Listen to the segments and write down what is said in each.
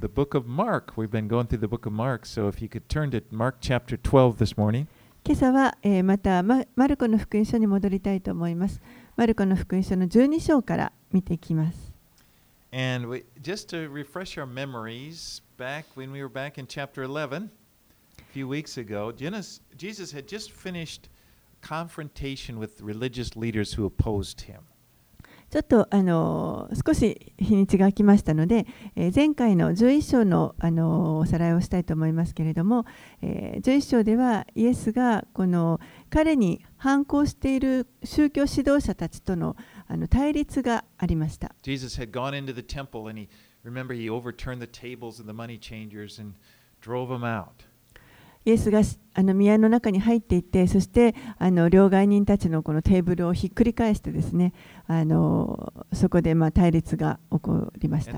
The book of Mark. We've been going through the book of Mark, so if you could turn to Mark chapter 12 this morning. 今朝は、えーまたママルコの福音書に戻りたいと思います。マルコの福音書の12章から見ていきます。 And we, just to refresh our memories, back when we were back in chapter 11, a few weeks ago, Jesus, Jesus had just finished confrontation with religious leaders who opposed him. ちょっとあの少し日にちが空きましたので、えー前回の11章の、あのおさらいをしたいと思いますけれども、えー11章ではイエスがこの彼に反抗している宗教指導者たちとのあの対立がありました。Jesus had gone into the temple and he, remember, he overturned the tables of the money changers and drove them out. イエスがあの宮の中に入っていってそしてあの両替人たちのこのテーブルをひっくり返してですねあのそこでまあ対立が起こりました?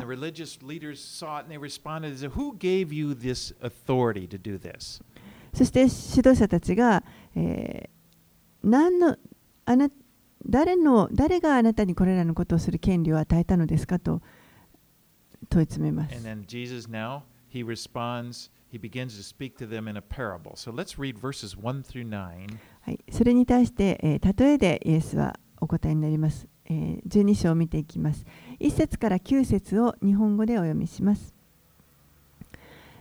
そして指導者たちが、えー何のあな誰の誰があなたにこれらのことをする権利を与えたのですかと問い詰めます And then Jesus now, he responds, he begins to speak to them in a parable. So let's read verses 1 through 9. はい、それに対して、えー例えでイエスはお答えになります、えー12章を見ていきます。1節から9節を日本語でお読みします。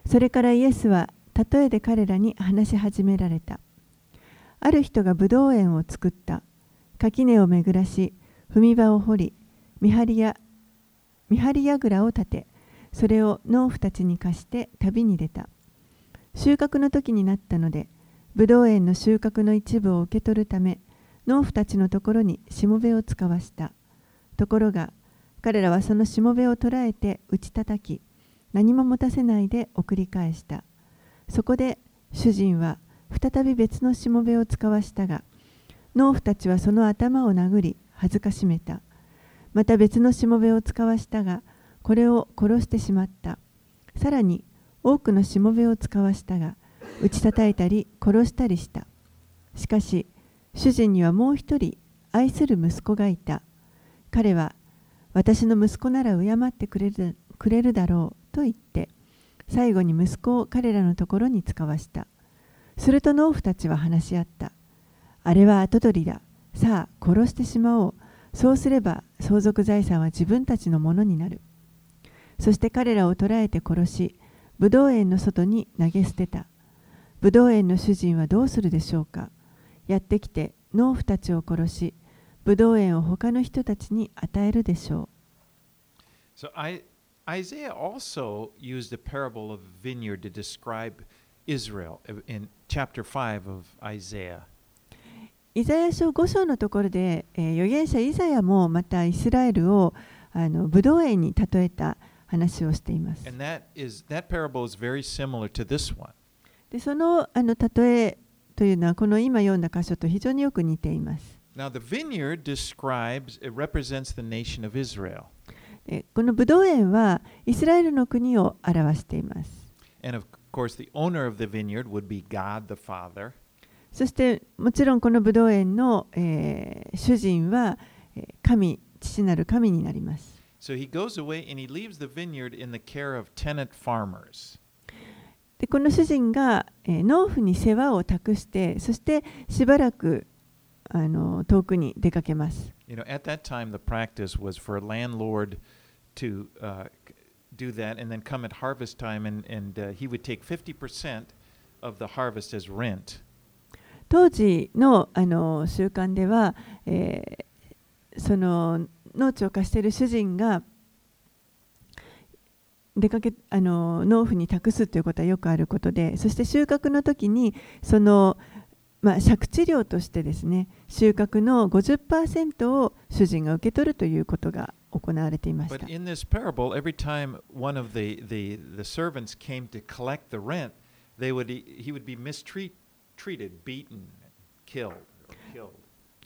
それからイエスは例えで彼らに話し始められた。ある人がブドウ園を作った。垣根を巡らし踏み場を掘り見張りや見張り櫓を立てそれを農夫たちに貸して旅に出た。収穫の時になったのでブドウ園の収穫の一部を受け取るため農夫たちのところにしもべを使わした。ところが彼らはそのしもべを捕らえて打ち叩き何も持たせないで送り返した。そこで主人は再び別のしもべを使わしたが農夫たちはその頭を殴り恥ずかしめた。また別のしもべを使わしたがこれを殺してしまった。さらに多くのしもべを使わしたが打ち叩いたり殺したりした。しかし主人にはもう一人愛する息子がいた。彼は私の息子なら敬ってくれるくれるだろうと言って最後に息子を彼らのところに使わした。すると農夫たちは話し合った。あれは跡取りだ。さあ殺してしまおう。そうすれば相続財産は自分たちのものになる。そして彼らを捕らえて殺しブドウ園の外に投げ捨てた。ブドウ園の主人はどうするでしょうか。やってきて農夫たちを殺しブドウ園を他の人たちに与えるでしょ So I, Isaiah also used a parable of vineyard to describe Israel in chapter 5 of Isaiah. うイザヤ書5章のところで、えー預言者イザヤもまたイスラエルをあのブドウ園に例えた話をしています that is that. でそのあの例えというのはこの今読んだ箇所と非常によく似ています Now the vineyard describes it represents the nation of Israel. でこのブドウ園はイスラエルの国を表しています And of course the owner of the vineyard would be God the Father. そしてもちろんこのブドウ園の、えー主人はえー神父なる神になります So he goes away and he leaves the vineyard in the care of tenant farmers. でこの主人が、えー農夫に世話を託してそしてしばらくあの遠くに出かけます You know, at that time, the practice was for a landlord to uh, c- do that and then come at harvest time and, and uh, he would take 50% of the harvest as rent. 当時のあの習慣では、えーその 農地を貸している主人が出かけあの農夫に託すということはよくあることでそして収穫の時にその、まあ、借地料としてですね収穫の50%を主人が受け取るということが行われていました。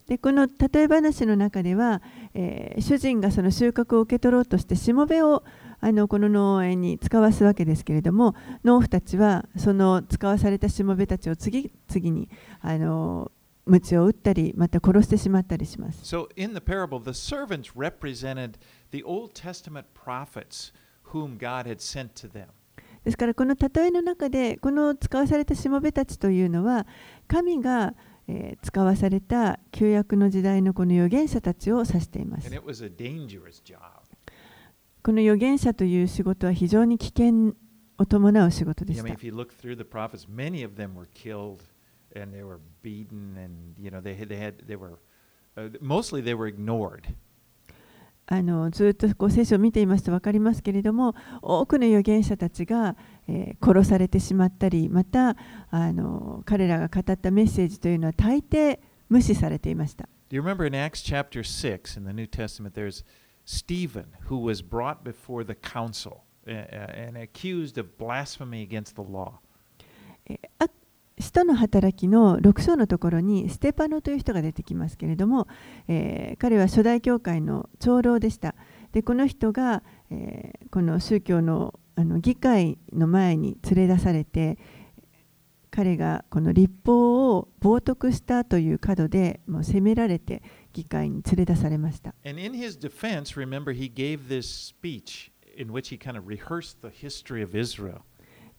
でこの例え話の中では、えー主人がその収穫を受け取ろうとしてしもべをあのこの農園に使わすわけですけれども農夫たちはその使わされたしもべたちを次々にあの鞭を打ったりまた殺してしまったりします。So in the parable, the servants represented the Old Testament prophets whom God had sent to them. ですからこの例えの中でこの使わされたしもべたちというのは神が、えー、使わされた旧約の時代のこの預言者たちを指しています。この預言者という仕事は非常に危険を伴う仕事でした。あのずっとこ聖書を見ていますと分かりますけれども多くの預言者たちが殺されてしまったりまたあの彼らが語ったメッセージというのは大抵無視されていました。使徒の働きの6章のところにステパノという人が出てきますけれども、えー、彼は初代教会の長老でした。で、この人が、えー、この宗教のあの議会の前に連れ出されて彼がこの立法を冒涜したという角でもう責められて議会に連れ出されました。And in his defense, remember, he gave this speech in which he kind of rehearsed the history of Israel.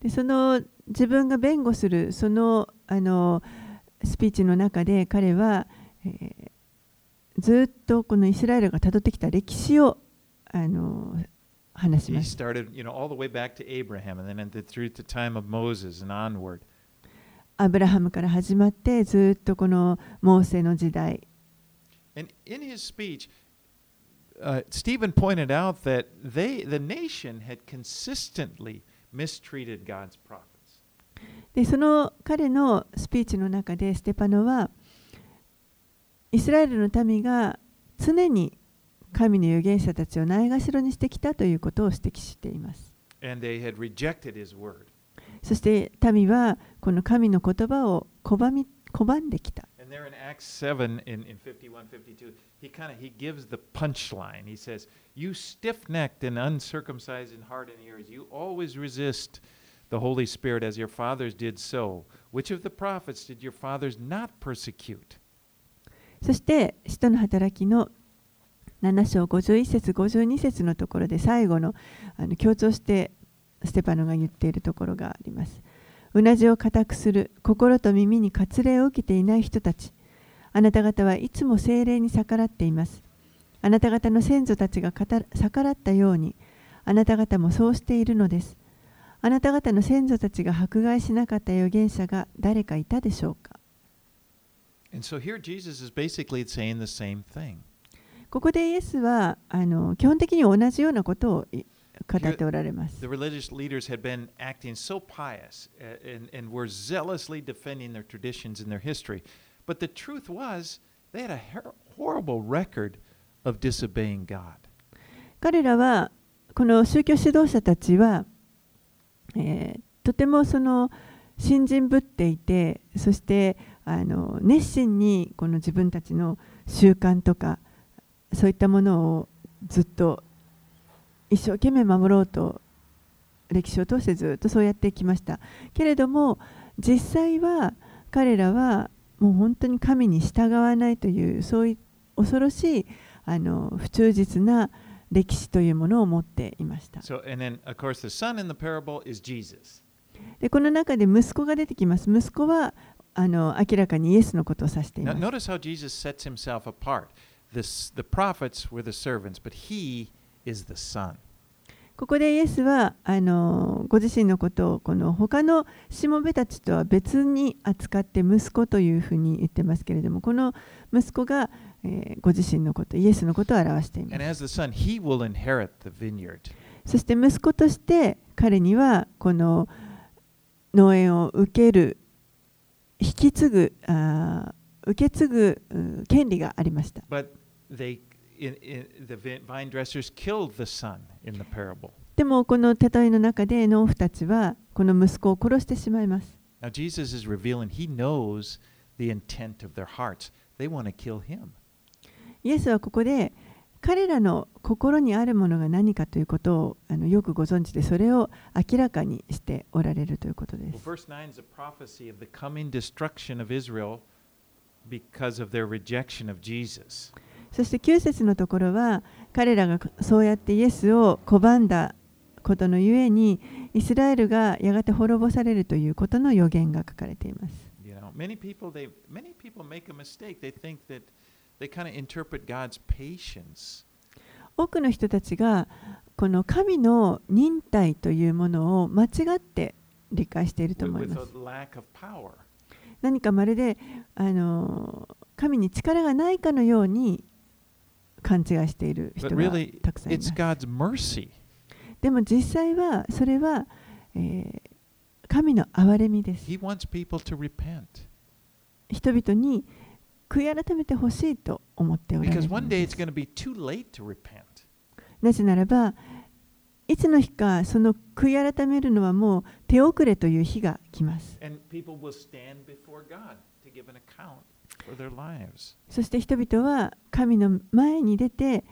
でその自分が弁護するそのあのスピーチの中で彼は、えーずっとこのイスラエルがたどってきた歴史をあの話し He ました。started, you know, all the way back to Abraham and then through the time of Moses and onward. アブラハムから始まってずっとこのモーセの時代 And in his speech, uh, Stephen pointed out that they, the nation, had consistently mistreated God's prophets. でその彼のスピーチの中でステパノはイスラエルの民が常に神の預言者たちをないがしろにしてきたということを指摘しています。そして民はこの神の言葉を拒,み拒んできた。そして、人の働き、の7章51節52節のところで最後のあの強調してステパノが言っているところがあります。うなじを固くする心と耳に割礼を受けていない人たちあなた方はいつも精霊に逆らっています。あなた方の先祖たちが逆らったようにあなた方もそうしているのです。あなた方の先祖たちが迫害しなかった預言者が誰かいたでしょうか？And so here Jesus is basically saying the same thing. ここでイエスはあの基本的に同じようなことをい語っておられます The。religious leaders had been acting so pious uh, and, and were zealously defending their traditions and their history. But the truth was, they had a horrible record of disobeying God. 彼らはこの宗教指導者たちは、えーとてもその信心ぶっていてそしてあの熱心にこの自分たちの習慣とかそういったものをずっと一生懸命守ろうと歴史を通してずっとそうやってきましたけれども実際は彼らはもう本当に神に従わないというそういう恐ろしいあの不忠実な歴史というものを持っていました。So, then, course. でこの中で息子が出てきます。息子はあの明らかにイエスのことを指してい Now, ます notice This, the prophets were the servants, but he is the son. ここでイエスはあのご自身のことをこの他のしもべたちとは別に扱って息子というふうに言ってますけれどもこの息子が、えーご自身のことイエスのことを表していま And す as the son, he will inherit the vineyard. そして息子として彼にはこの農園を受ける引き継ぐあー受け継ぐうん権利がありました But they, in, in, the vi- vine dressers killed the son in the parable. でもこの例えの中で農夫たちはこの息子を殺してしまいます Now, Jesus is revealing he knows the intent of their hearts. They want to kill him. イエスはここで彼らの心にあるものが何かということをあのよくご存知でそれを明らかにしておられるということです。verse 9 is a prophecy of the coming destruction of Israel because of their rejection of Jesus. そして9節のところは彼らがそうやってイエスを拒んだことのゆえにイスラエルがやがて滅ぼされるということの予言が書かれています。You know, many people they many people make a mistake. They think that they kind of interpret God's patience 多くの人たちがこの神の忍耐というものを間違って理解していると思います。何かまるであの神に力がないかのように勘違いしている人がたくさんいます。でも実際はそれは、えー神の憐れみです。He wants people to repent 人々に悔い改めてほしいと思っておられ because る one の day で it's す.なぜならばいつの日かその悔い改めるのはもう手遅れという日が来ます。そして人々は神の前に出て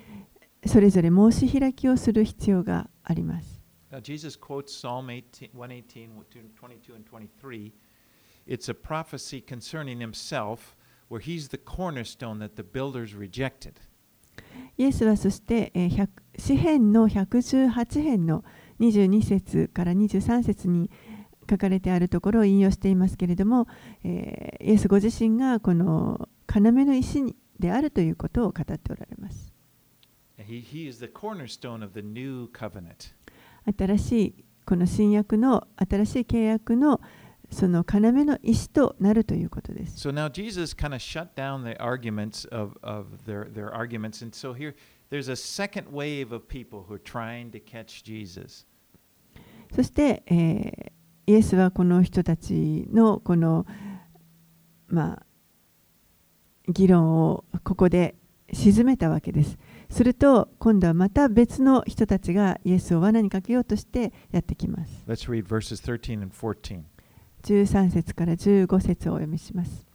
それぞれ申し開きをする必要があります。Now, Jesus quotes Psalm 18, 118, 22, and 23. It's a prophecy concerning himself, where he's the cornerstone that the builders rejected. イエスはそして、えー100詩編の118編の22節から23節に書かれてあるところを引用していますけれども、えーイエスご自身がこの要の石であるということを語っておられます。新しいこの新約の新しい契約のその要の石となるということです。So now Jesus kind of shut down the arguments of, of their, their arguments. And so here, there's a second wave of people who are trying to catch Jesus. そして、えーイエスはこの人たちのこのまあ議論をここで沈めたわけです。すると今度はまた別の人たちがイエスを罠にかけようとしてやってきます。Let's read verses 13 and 14. 13節から15節をお読みします。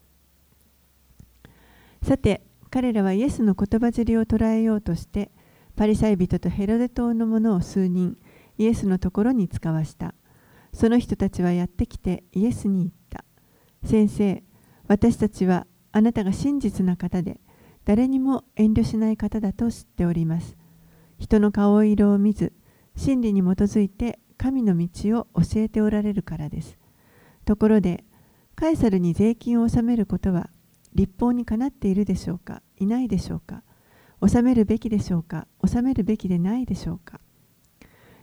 さて、彼らはイエスの言葉尻を捉えようとして、パリサイ人とヘロデ島の者を数人、イエスのところに使わした。その人たちはやってきてイエスに言った。先生、私たちはあなたが真実な方で、誰にも遠慮しない方だと知っております。人の顔色を見ず、真理に基づいて神の道を教えておられるからです。ところで、カエサルに税金を納めることは立法にかなっているでしょうか？いないでしょうか？納めるべきでしょうか？納めるべきでないでしょうか？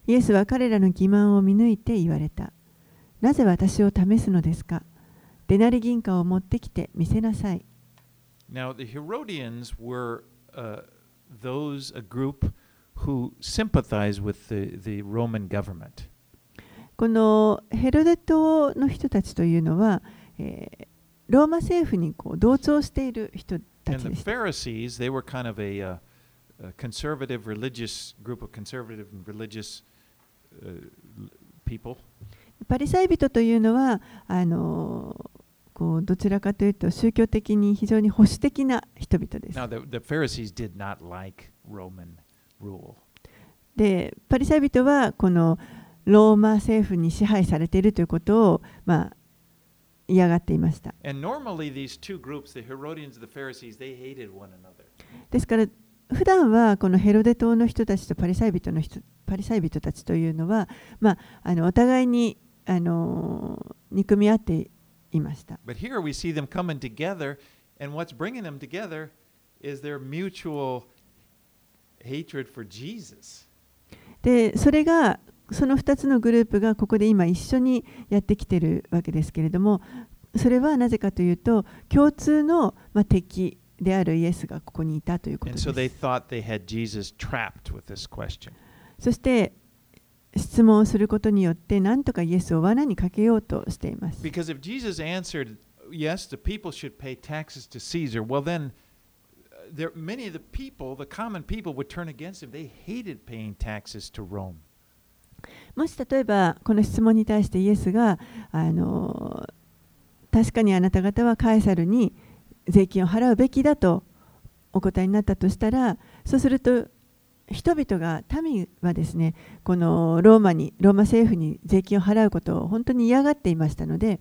イエスは彼らの欺瞞を見抜いて言われた。なぜ私を試すのですか？デナリ銀貨を持ってきて見せなさい。このヘロデ島の人たちというのは、ローマ政府にこう同調している人たちです。パリサイ人というのはあのこうどちらかというと宗教的に非常に保守的な人々です。でパリサイ人はこのローマ政府に支配されているということを、まあ、嫌がっていました。ですから普段はこのヘロデ島の人たちとパリサイ人の人パリサイ人たちというのは、まあ、あのお互いにあの憎み合っていました But here we see them coming together, and what's bringing them together is their mutual hatred for Jesus. でそれがその2つのグループがここで今一緒にやってきてるわけですけれどもそれはなぜかというと共通の、まあ、敵であるイエスがここにいたということです.そして質問をすることによって何とかイエスを罠にかけようとしています Because if Jesus answered, yes, the people should pay taxes to Caesar, well, then uh, there, many of the people, the common people, would turn against him. They hated paying taxes to Rome. もし例えばこの質問に対してイエスがあの確かにあなた方はカエサルに税金を払うべきだとお答えになったとしたらそうすると人々が民はですねこのローマにローマ政府に税金を払うことを本当に嫌がっていましたので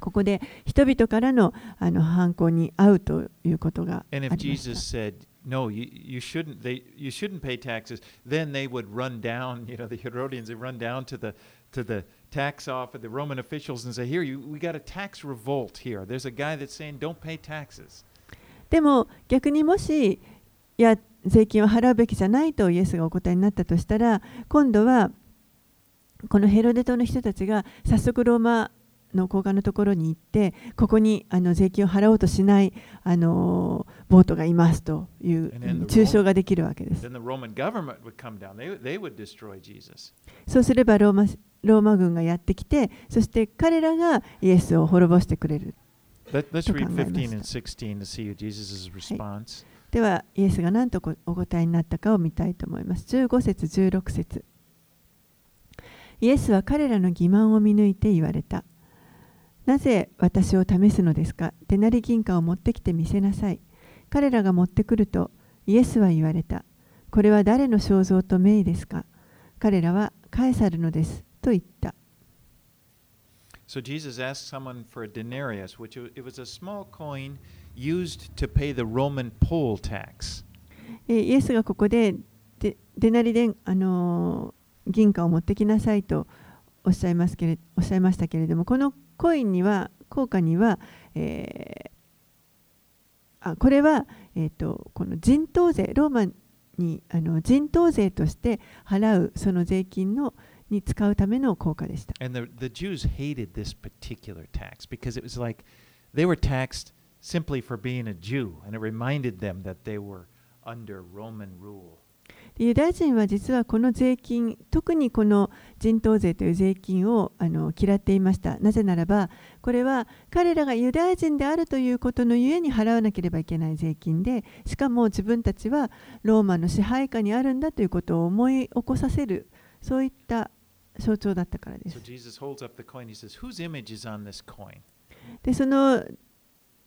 ここで人々からのあの反抗に遭うということがあ And り if ました。Jesus said, no, you, you shouldn't. They you shouldn't pay taxes. Then they would run down. You know, the Herodians they run down to the to the tax office, the Roman officials, and say, "Here, you, we got a tax revolt here. There's a guy that's saying don't pay taxes." でも逆にもしいや税金を払うべきじゃないとイエスがお答えになったとしたら今度はこのヘロデ島の人たちが早速ローマの高官のところに行ってここにあの税金を払おうとしないあのボートがいますという抽象ができるわけです。そうすればローマローマ軍がやってきてそして彼らがイエスを滅ぼしてくれる。Let, let's read 考えました。15 and 16 to see Jesus' response. ではイエスが何とお答えになったかを見たいと思います。15節16節イエスは彼らの欺瞞を見抜いて言われた。なぜ私を試すのですか？手なり銀貨を持ってきて見せなさい。彼らが持ってくるとイエスは言われた。これは誰の肖像と名ですか？彼らはカエサルのですと言った。So Jesus asked someone for a denarius, which it was a small coin used to pay the Roman poll tax. えーイエスがここででデナリで、あのー銀貨を持ってきなさいとおっしゃいますけれおっしゃいましたけれどもこのコインには効果には、えーあこれは、えー、とこの人頭税ローマにあの人頭税として払うその税金のに使うための効果でした。And the, the Jews hated this particular tax because it was like they were taxed simply for being a Jew, and it reminded them that they were under Roman rule. でユダヤ人は実はこの税金特にこの人頭税という税金をあの嫌っていました。なぜならばこれは彼らがユダヤ人であるということのゆえに払わなければいけない税金でしかも自分たちはローマの支配下にあるんだということを思い起こさせるそういった象徴だったからです?でその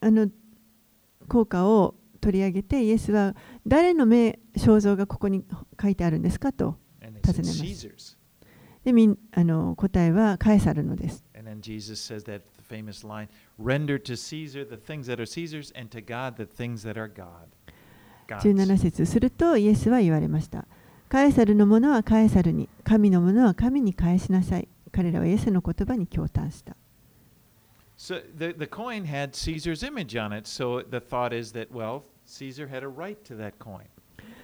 あの効果を取り上げて、イエスは誰の目肖像がここに書いてあるんですかと尋ねます。で、みんあの答えはエサルのです。17節するとイエスは言われました。カエサルのものはカエサルに、神のものは神に返しなさい。彼らはイエスの言葉に共嘆した。So the,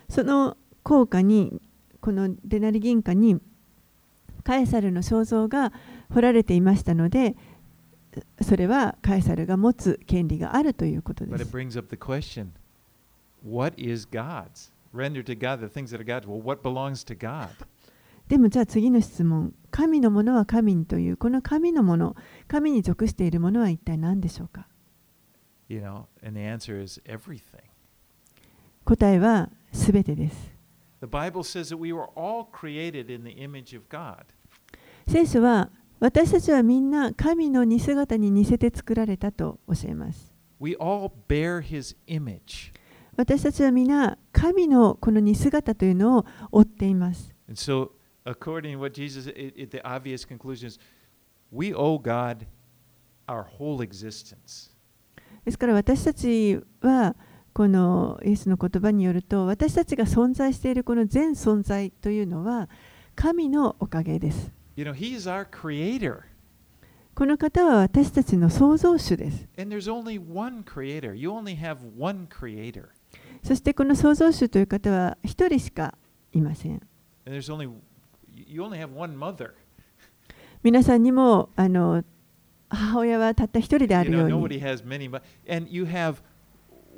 その効果にこのデナリ銀貨にカエサルの肖像が彫られていましたのでそれはカエサルが持つ権利があるということです。でもじゃあ次の質問。神のものは神という、この神のもの、神に属しているものは一体何でしょうか？答えはすべてです。聖書は私たちはみんな神の似姿に似せて作られたと教えます。We 私たちはみんな神のこの似姿というのを追っています。So, Jesus, it, it, ですから私たちは、このイエスの言葉によると私たちが存在しているこの全存在というのは神のおかげです。You know, he is our creator. この方は私たちの創造主です。And there's only one creator. You only have one creator. そしてこの創造主という方は一人しかいません。And there's only you only have one mother. 皆さんにもあの母親はたった一人であ You る know, よう nobody に has many and you have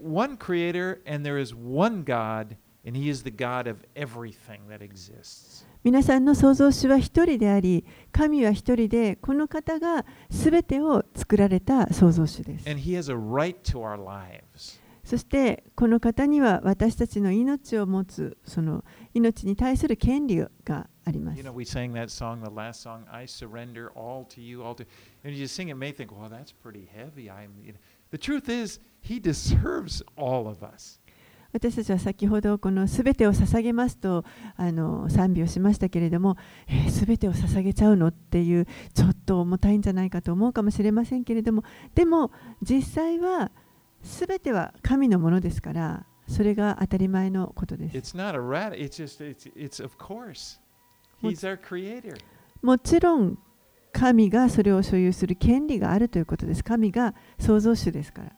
one creator and there is one God and he is the God of everything that exists. 皆さんの創造主は一人であり神は一人でこの方が全てを作られた創造主です And he has a right to our lives. そしてこの方には私たちの命を持つその命に対する権利があります You know, we sang that song, the last song, I surrender all to you, all to and you sing it may think, well, that's pretty heavy. I'm you know. The truth is he deserves all of us. 私たちは先ほどこの全てを捧げますとあの賛美をしましたけれども、えー、全てを捧げちゃうのっていうちょっと重たいんじゃないかと思うかもしれませんけれどもでも実際は全ては神のものですからそれが当たり前のことです。It's not a rat. It's just it's it's of course. Well, He's our creator. もちろん神がそれを所有する権利があるということです。神が創造主ですから。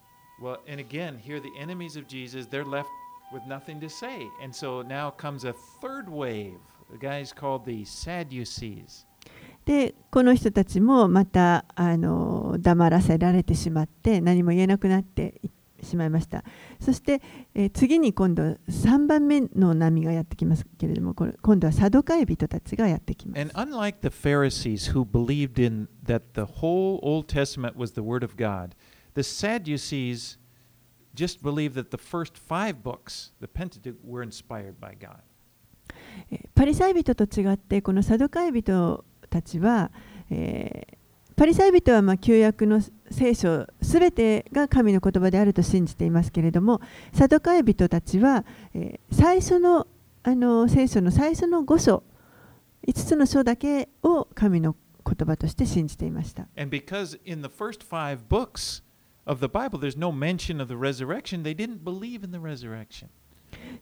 で、この人たちもまたあの黙らせられてしまって何も言えなくなっていった。しまいましたそして、えー次に今度3番目の波がやってきますけれどもこれ今度はサドカイ人たちがやってきます And unlike the Pharisees who believed in that the whole Old Testament was the Word of God, the Sadducees just believed that the first five books, the Pentateuch, were inspired by God. えーパリサイ人と違ってこのサドカイ人たちは、えーパリサイ人はま旧約の聖書すべてが神の言葉であると信じていますけれどもサドカイ人たちは、え、最初の,あの聖書の最初の五書5つの書だけを神の言葉として信じていました。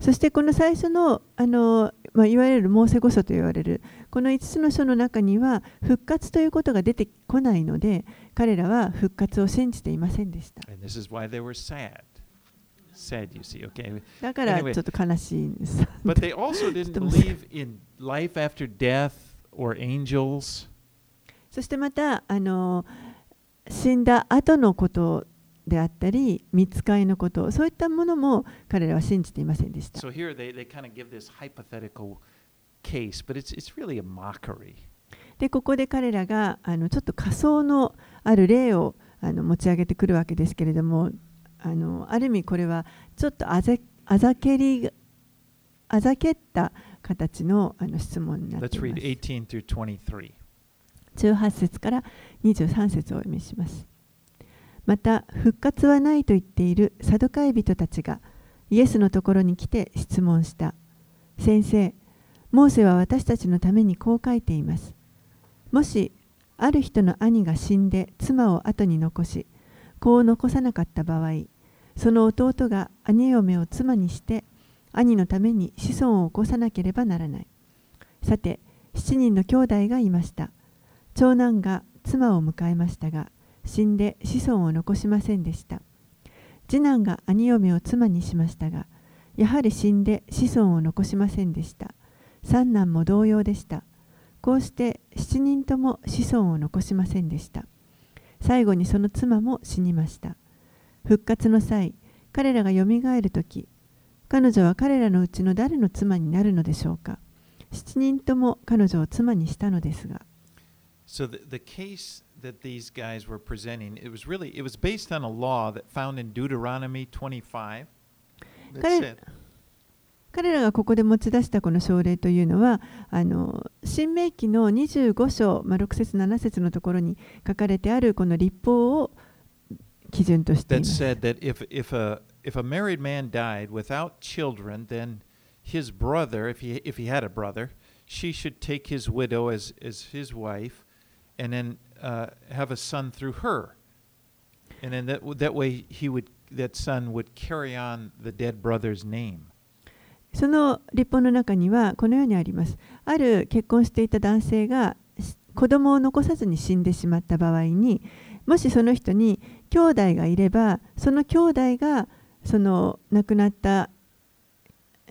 そしてこの最初の,あの、まあ、いわゆるモーセ誤差と言われるこの5つの書の中には復活ということが出てこないので彼らは復活を信じていませんでした。だからちょっと悲しいんです。そしてまた、あの死んだ後のことであったり見つかいのことそういったものも彼らは信じていませんでした。So here they, they kind of give this hypothetical case, but it's, it's really a mockery. でここで彼らがあのちょっと仮想のある例をあの持ち上げてくるわけですけれどもあのある意味これはちょっとあぜあざけりあざけった形のあの質問になっています。18 through 23. 18節から23節をお読みします。また復活はないと言っているサドカイ人たちがイエスのところに来て質問した。先生、モーセは私たちのためにこう書いています。もしある人の兄が死んで妻を後に残し、子を残さなかった場合、その弟が兄嫁を妻にして兄のために子孫を起こさなければならない。さて、7人の兄弟がいました。長男が妻を迎えましたが死んで子孫を残しませんでした。次男が兄嫁を妻にしましたがやはり死んで子孫を残しませんでした。三男も同様でした。こうして7人とも子孫を残しませんでした。最後にその妻も死にました。復活の際彼らがよみがえる時彼女は彼らのうちの誰の妻になるのでしょうか。7人とも彼女を妻にしたのですが。So the, the case that these guys were presenting, it was really it was based on a law that found in Deuteronomy 25 that Kare- said 彼らがここで持ち出したこの章例というのはあの新明記の25章、まあ、6節7節のところに書かれてあるこの立法を基準としてい that ます said that if if a if a married man died without children, then his brother, if he if he had a brother, she should take his widow as as his wife, and then uh, have a son through her, and then that that way he would that son would carry on the dead brother's name. その立法の中にはこのようにありますある結婚していた男性が子供を残さずに死んでしまった場合にもしその人に兄弟がいればその兄弟がその亡くなった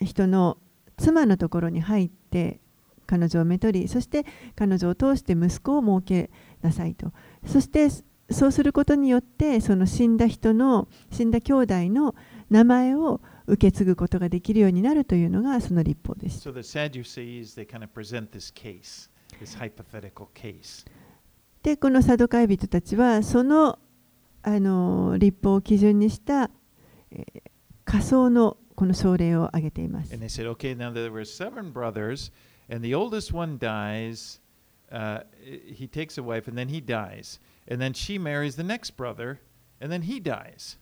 人の妻のところに入って彼女をめとりそして彼女を通して息子を設けなさいと。そしてそうすることによってその死んだ人の死んだ兄弟の名前を受け継ぐことができるようになるというのがその立法です。So、で、このサドカイ人たちはその,あの立法を基準にした仮想のこの症例を挙げています。Uh, he takes a wife, and then he dies. And then she marries the next brother, and then he dies.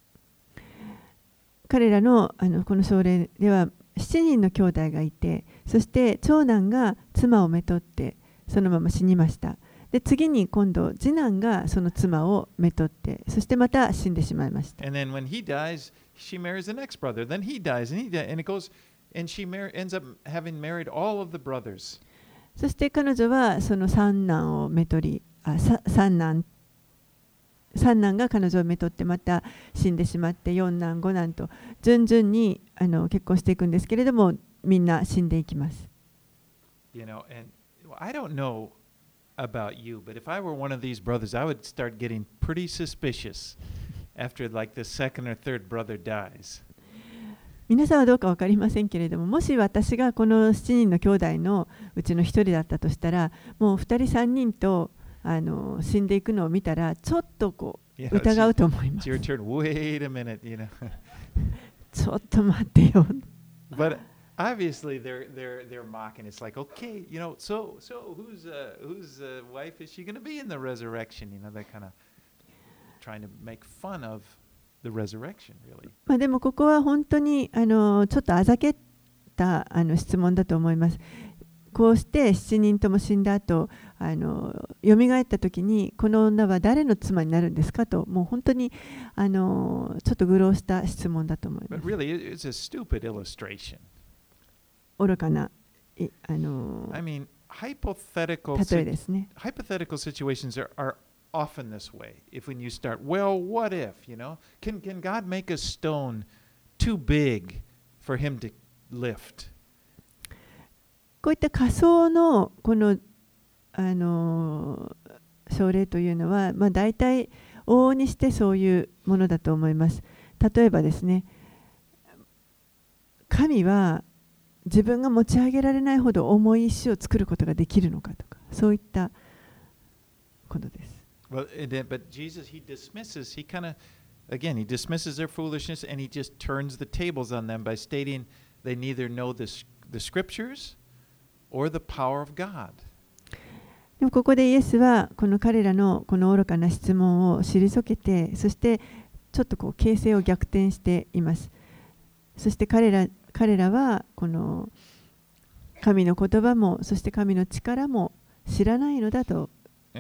彼らのあのこの奨励では7人の兄弟がいてそして長男が妻をめとってそのまま死にましたで次に今度次男がその妻をめとってそしてまた死んでしまいました And then when he dies, she marries the next brother. Then he dies, and he dies, and it goes, and she mar- ends up having married all of the brothers. そして彼女はその三男をめとりあ三男三男が彼女をめとってまた死んでしまって四男五男と順々にあの結婚していくんですけれどもみんな死んでいきます You know, and I don't know about you, but if I were one of these brothers, I would start getting pretty suspicious after like the second or third brother dies. 皆さんはどうか分かりませんけれどももし私がこの7人の兄弟のうちの1人だったとしたらもう2人3人とあの死んでいくのを見たらちょっとこう You know, 疑うと思います. Wait a minute, you know. ちょっと待ってよ but obviously they're they're they're mocking. It's like, okay, you know, so so whose uh, whose uh, wife is she going to be in the resurrection? You know, they're kind of trying to make fun of まあでもここは本当にあのちょっとあざけたあの質問だと思います。こうして7人とも死んだ後あのよみがえった時にこの女は誰の妻になるんですかともう本当にあのちょっと愚弄した質問だと思います。愚かなあの I とえですね。Often this way. If when you start, well, what if, you know? Can can God make a stone too big for him to lift? こういった仮想のこのあの症例というのは、まあ、大体往々にしてそういうものだと思います。例えばですね、神は自分が持ち上げられないほど重い石を作ることができるのかとか、そういったことです。Well, it, but Jesus, he dismisses, he kind of, again, he dismisses their foolishness and he just turns the tables on them by stating they neither know the, the scriptures or the power of God. でもここでイエスはこの彼らのこの愚かな質問を退けてそしてちょっとこう形勢を逆転していますそして彼ら彼らはこの神の言葉もそして神の力も知らないのだと And,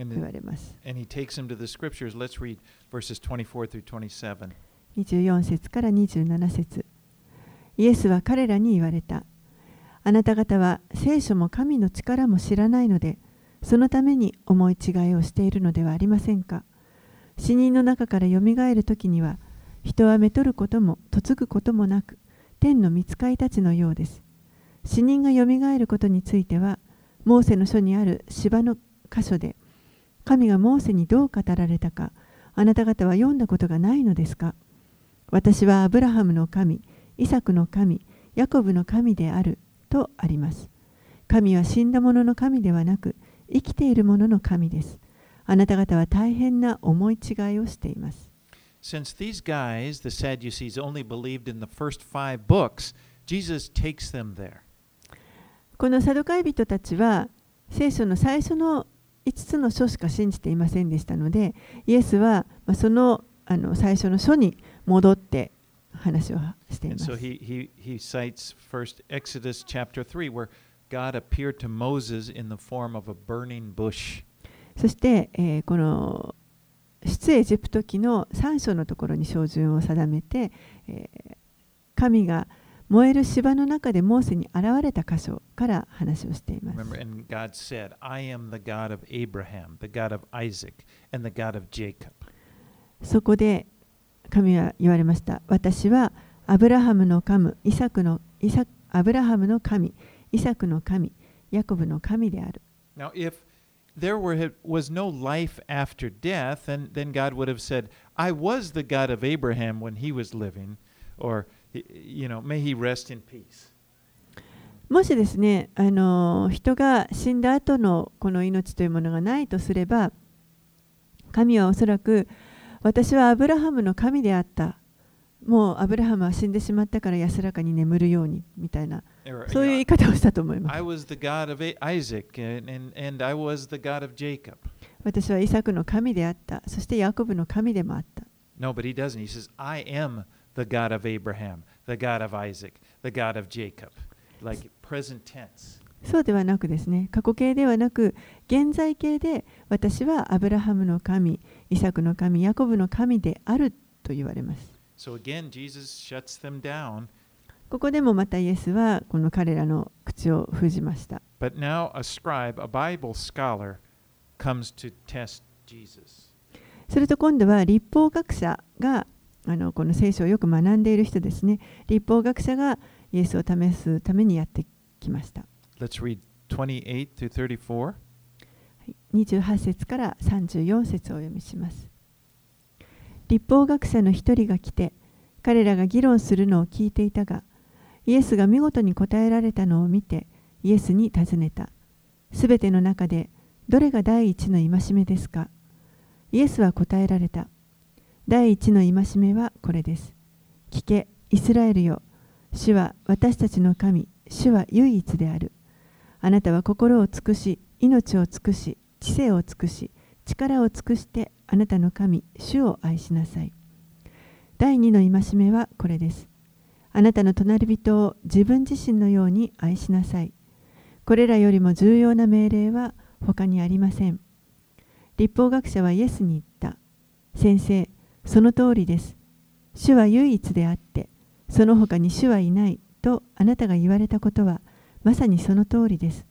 言われます。and he takes them to the scriptures. Let's read verses 24 through 27. 24節から27節。イエスは彼らに言われた。あなた方は聖書も神の力も知らないのでそのために思い違いをしているのではありませんか？死人の中からよみがえる時には人はめとることも嫁ぐこともなく天の御使いたちのようです。死人がよみがえることについてはモーセの書にある芝の箇所で神がモーセにどう語られたかあなた方は読んだことがないのですか私はアブラハムの神、イサクの神、ヤコブの神であるとあります。神は死んだ者の神ではなく、生きている者の神です。あなた方は大変な思い違いをしています。Since these guys, the Sadducees, only believed in the first five books, Jesus takes them there. このサドカイ人たちは、聖書の最初の5つの書しか信じていませんでしたのでイエスはその,あの最初の書に戻って話をしています。そして、え、この出エジプト記の3章のところに照準を定めて、え、神が燃える芝の中でモーセに現れた箇所から話をしています。Remember, and God said, I am the God of Abraham, the God of Isaac, and the God of Jacob. そこで神は言われました。私はアブラハムの神、イサクのイサアブラハムの神、イサクの神、ヤコブの神である。Now, if there were, was no life after death, then, then God would have said, I was the God of Abraham when he was living, or, you know, may he rest in peace. もしですね、あの人が死んだ後のこの命というものがないとすれば、神はおそらく私はアブラハムの神であった。もうアブラハムは死んでしまったから安らかに眠るようにみたいな、そういう言い方をしたと思います。I was the God of A- Isaac, and, and, and I was the God of Jacob. 私はイサクの神であった。そしてヤコブの神でもあった。No, but he doesn't. He says, I am the God of Abraham, the God of Isaac, the God of Jacob. Like present tense. そうではなくですね過去形ではなく現在形で私はアブラハムの神イサクの神ヤコブの神であると言われます So again, Jesus shuts them down. ここでもまたイエスはこの彼らの口を封じました But now a scribe, a Bible scholar, comes to test Jesus. すると今度は立法学者があのこの聖書をよく学んでいる人ですね立法学者がイエスを試すためにやってきました。Let's read 28 through 34. はい28節から34節をお読みします。立法学者の一人が来て、彼らが議論するのを聞いていたが、イエスが見事に答えられたのを見て、イエスに尋ねた。すべての中で、どれが第一の戒めですか？イエスは答えられた。第一の戒めはこれです。聞け、イスラエルよ。主は私たちの神、主は唯一である。あなたは心を尽くし、命を尽くし、知性を尽くし、力を尽くしてあなたの神、主を愛しなさい。第二の戒めはこれです。あなたの隣人を自分自身のように愛しなさい。これらよりも重要な命令は他にありません。立法学者はイエスに言った。先生、その通りです。主は唯一であって、その他に主はいないとあなたが言われたことはまさにその通りです。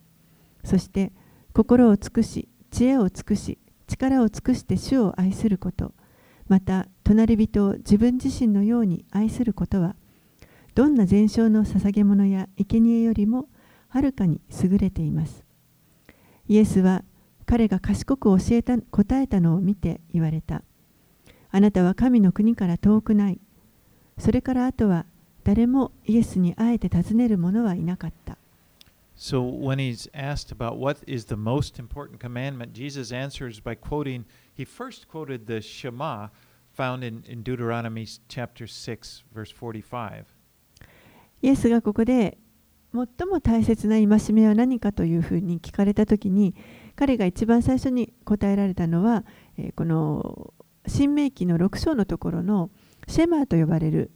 そして心を尽くし、知恵を尽くし、力を尽くして主を愛すること、また隣人を自分自身のように愛することは、どんな全焼の捧げ物や生贄よりもはるかに優れています。イエスは彼が賢く教えた答えたのを見て言われた。あなたは神の国から遠くない。それからあとは誰もイエスにあえて尋ねる者はいなかった。So when he's asked about what is the most important commandment, Jesus answers by quoting, he first quoted the Shema found in, in Deuteronomy chapter 6, verse 45. イエスがここで最も大切な戒めは何かというふうに聞かれたときに彼が一番最初に答えられたのは、えーこの新明記の6章のところのシェマーと呼ばれる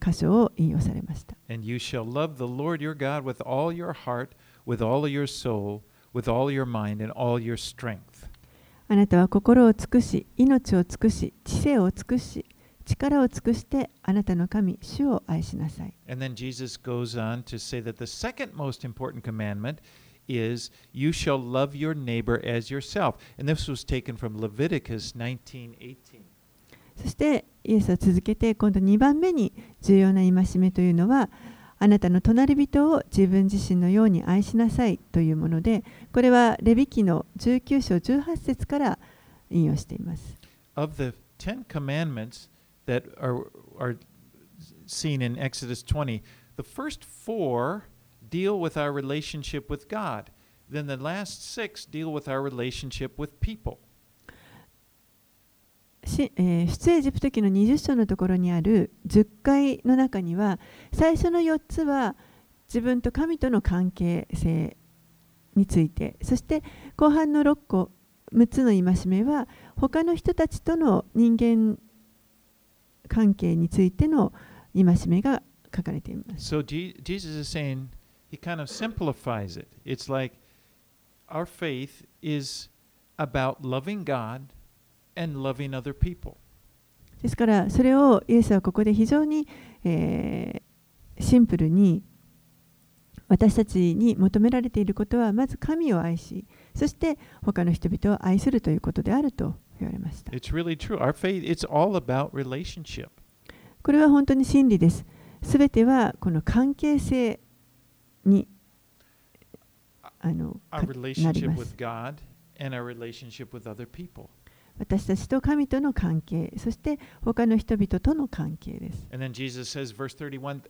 箇所を引用されました。And you shall love the Lord your God with all your heart, with all your soul, with all your mind, and all your strength. あなたは心を尽くし、命を尽くし、知性を尽くし、力を尽くしてあなたの神、主を愛しなさい。And then Jesus goes on to say that the second most important commandment is you shall love your neighbor as yourself. And this was taken from Leviticus 19:18. そしてイエスは続けて今度2番目に重要な戒めというのはあなたの隣人を自分自身のように愛しなさいというものでこれはレビ記の19章18節から引用しています。Of the 10 commandments that are are seen in Exodus 20, the first 4 deal with our relationship with God. Then the last 6 deal with our relationship with people. しえー出エジプト記の20章のところにある10回の中には最初の4つは自分と神との関係性についてそして後半の6個6つの戒めは他の人たちとの人間関係についての戒めが書かれています。So Je- Jesus is saying, ですからそれをイエスはここで非常に、え、シンプルに私たちに求められていることはまず神を愛しそして他の人々を愛するということであると言われました。Really、faith, これは本当に真理です。すべてはこの関係性にあのなり relationship ます with God and our relationship with other people. 私たちと神との関係そして他の人々との関係です And then Jesus says, verse 31,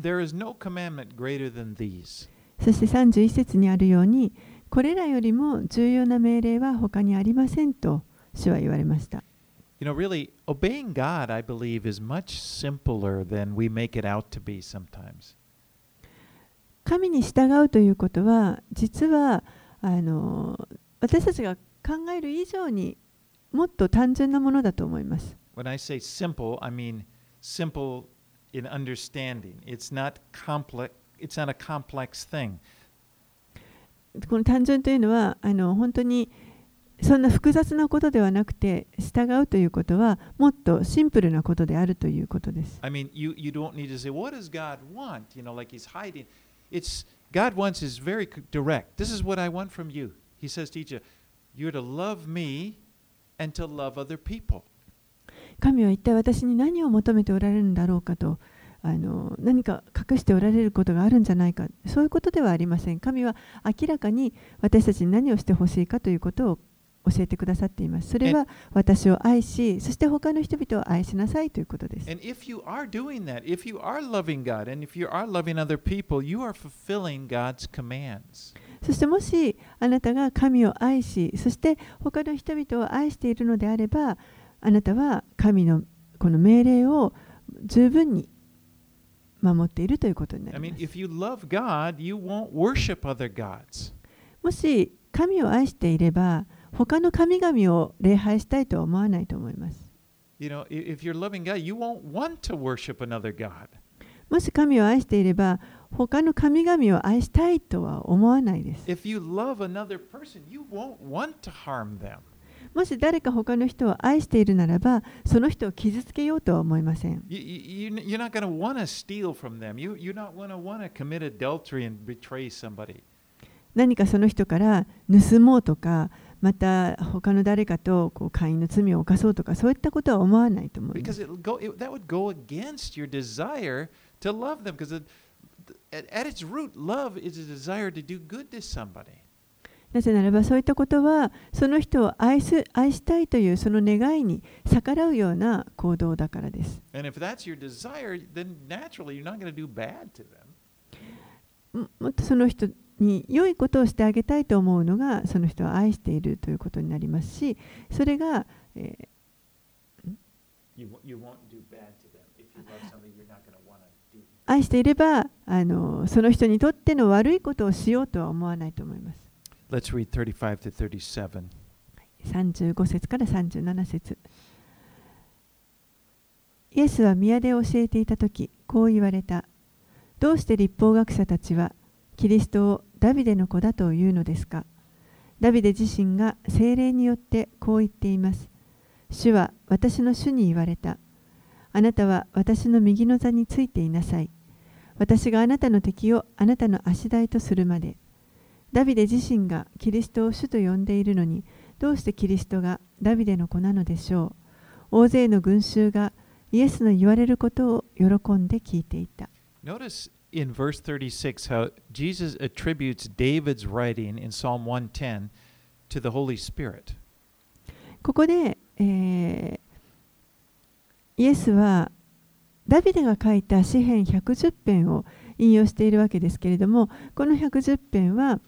there is no commandment greater than these. そして31節にあるようにこれらよりも重要な命令は他にありませんと主は言われました You know, really, obeying God, I believe, is much simpler than we make it out to be sometimes. 神に従うということは実はあの私たちが考える以上にもっと単純なものだと思います When I say simple, I mean simple in understanding. It's not complex. It's not a complex thing. この単純というのはあの本当にそんな複雑なことではなくて従うということはもっとシンプルなことであるということです。I mean, you, you don't need to say, what does God want? You know, like he's hiding. It's God wants is very direct. This is what I want from you. He says to each of you, you're to love me and to love other people. 神は一体私に何を求めておられるんだろうかとあの何か隠しておられることがあるんじゃないかそういうことではありません神は明らかに私たちに何をしてほしいかということを教えてくださっています。それは私を愛し、そして他の人々を愛しなさいということです。そしてもしあなたが神を愛し、そして他の人々を愛しているのであれば、あなたは神のこの命令を十分に守っているということになります。もし神を愛していれば、他の神々を礼拝したいとは思わないと思います。もし神を愛していれば、他の神々を愛したいとは思わないです。Person, もし誰か他の人を愛しているならば、その人を傷つけようとは思いません。You, you, 何かその人から盗もうとか、また他の誰かとこう会員の罪を犯そうとかそういったことは思わないと思います。なぜならばそういったことはその人を愛,す愛したいというその願いに逆らうような行動だからです。その人に良いことをしてあげたいと思うのがその人を愛しているということになりますしそれが、えー愛していればあのその人にとっての悪いことをしようとは思わないと思います。Let's read 35 to 37. 35節から37節。イエスは宮で教えていた時こう言われた。どうして立法学者たちはキリストをダビデの子だというのですか？ダビデ自身が精霊によってこう言っています。主は私の主に言われた。あなたは私の右の座についていなさい。私があなたの敵をあなたの足台とするまで。ダビデ自身がキリストを主と呼んでいるのにどうしてキリストがダビデの子なのでしょう？大勢の群衆がイエスの言われることを喜んで聞いていた。Notice in verse 36 how Jesus attributes David's writing in Psalm 110 to the Holy Spirit. ここで、えーイエスはダビデが書いた詩編110編を引用しているわけですけれどもこの110編は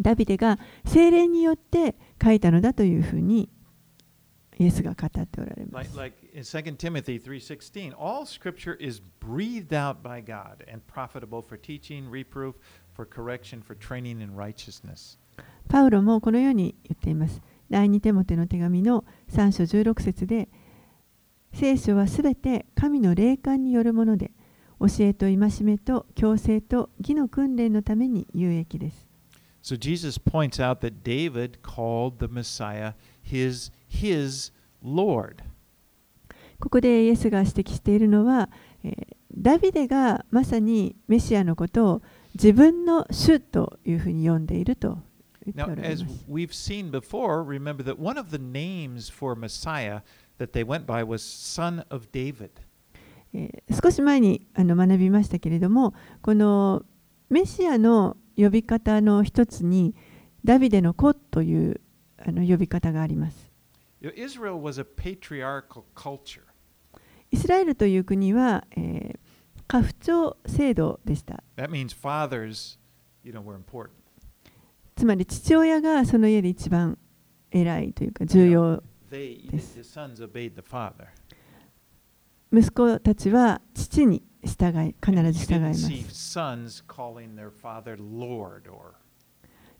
ダビデが精霊によって書いたのだというふうにイエスが語っておられま Like, す。like in 2 Timothy 3:16, all scripture is breathed out by God and profitable for teaching, reproof, for correction, for training in righteousness. パウロもこのように言っています。第2テモテの手紙の3章16節で聖書はすべて神の霊感によるもので教えと戒めと強制と義の訓練のために有益です。So Jesus points out that David called the Messiah his his Lord. ここでイエスが指摘しているのは、えーダビデがまさにメシアのことを自分の主というふうに呼んでいると言って Now, おらます we've seen before, remember that one of the names for Messiah that they went by was Son of David. えー少し前にあの学びましたけれどもこのメシアの呼び方の一つにダビデの子というあの呼び方がありますイスラエルという国は、えー、家父長制度でした。つまり父親がその家で一番偉いというか重要です。You 息子たちは父に従い、必ず従います。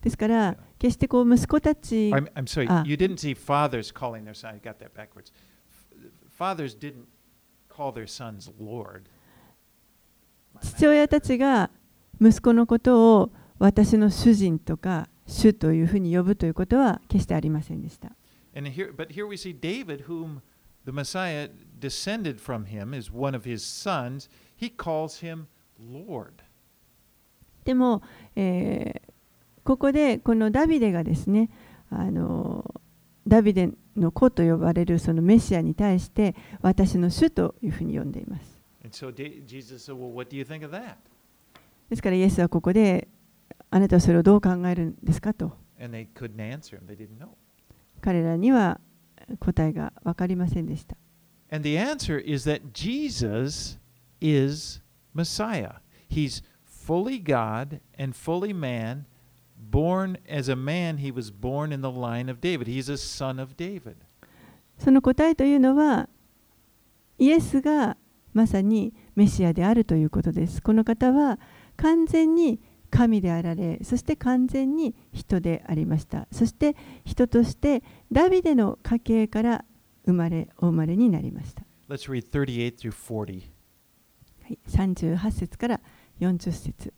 ですから決してこう息子たち I'm, I'm sorry, Ah. you didn't see fathers calling their son. I got that backwards. Fathers didn't call their sons Lord. 父親たちが息子のことを私の主人とか主というふうに呼ぶということは決してありませんでした。And here, but here we see David, whom the Messiah descended from him, is one of his sons. He calls him Lord. でも、えーここでこのダビデがですねあのダビデの子と呼ばれるそのメシアに対して私の主というふうに呼んでいます。ですからイエスはここであなたはそれをどう考えるんですかと彼らには答えが分かりませんでした。Messiah. He's fully God and fully man. Born as a man, he was born in the line of David. He's a son of David. その答えというのはイエスがまさにメシアであるということです。この方は完全に神であられ、そして完全に人でありました。そして人としてダビデの家系から生まれ、お生まれになりました。Let's read 38 through 40. はい、38節から40節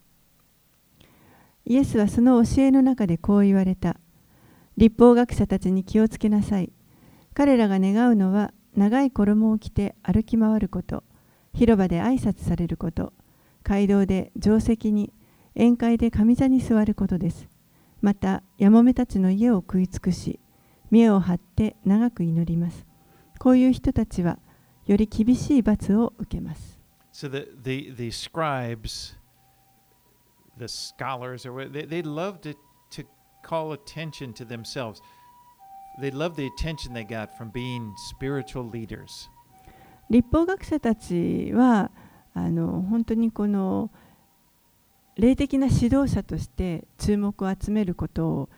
イエスはその教えの中でこう言われた。立法学者たちに気をつけなさい。彼らが願うのは長い衣を着て歩き回ること、広場で挨拶されること、街道で定石に、宴会で上座に座ることです。また、やもめたちの家を食い尽くし、見栄を張って長く祈ります。こういう人たちは、より厳しい罰を受けます。So the, the, the scribes, the scholars, or what, they, they loved to, to call attention to themselves. They loved the attention they got from being spiritual leaders. 立法学者たちはあの本当にこの霊的な指導者として注目を集めることを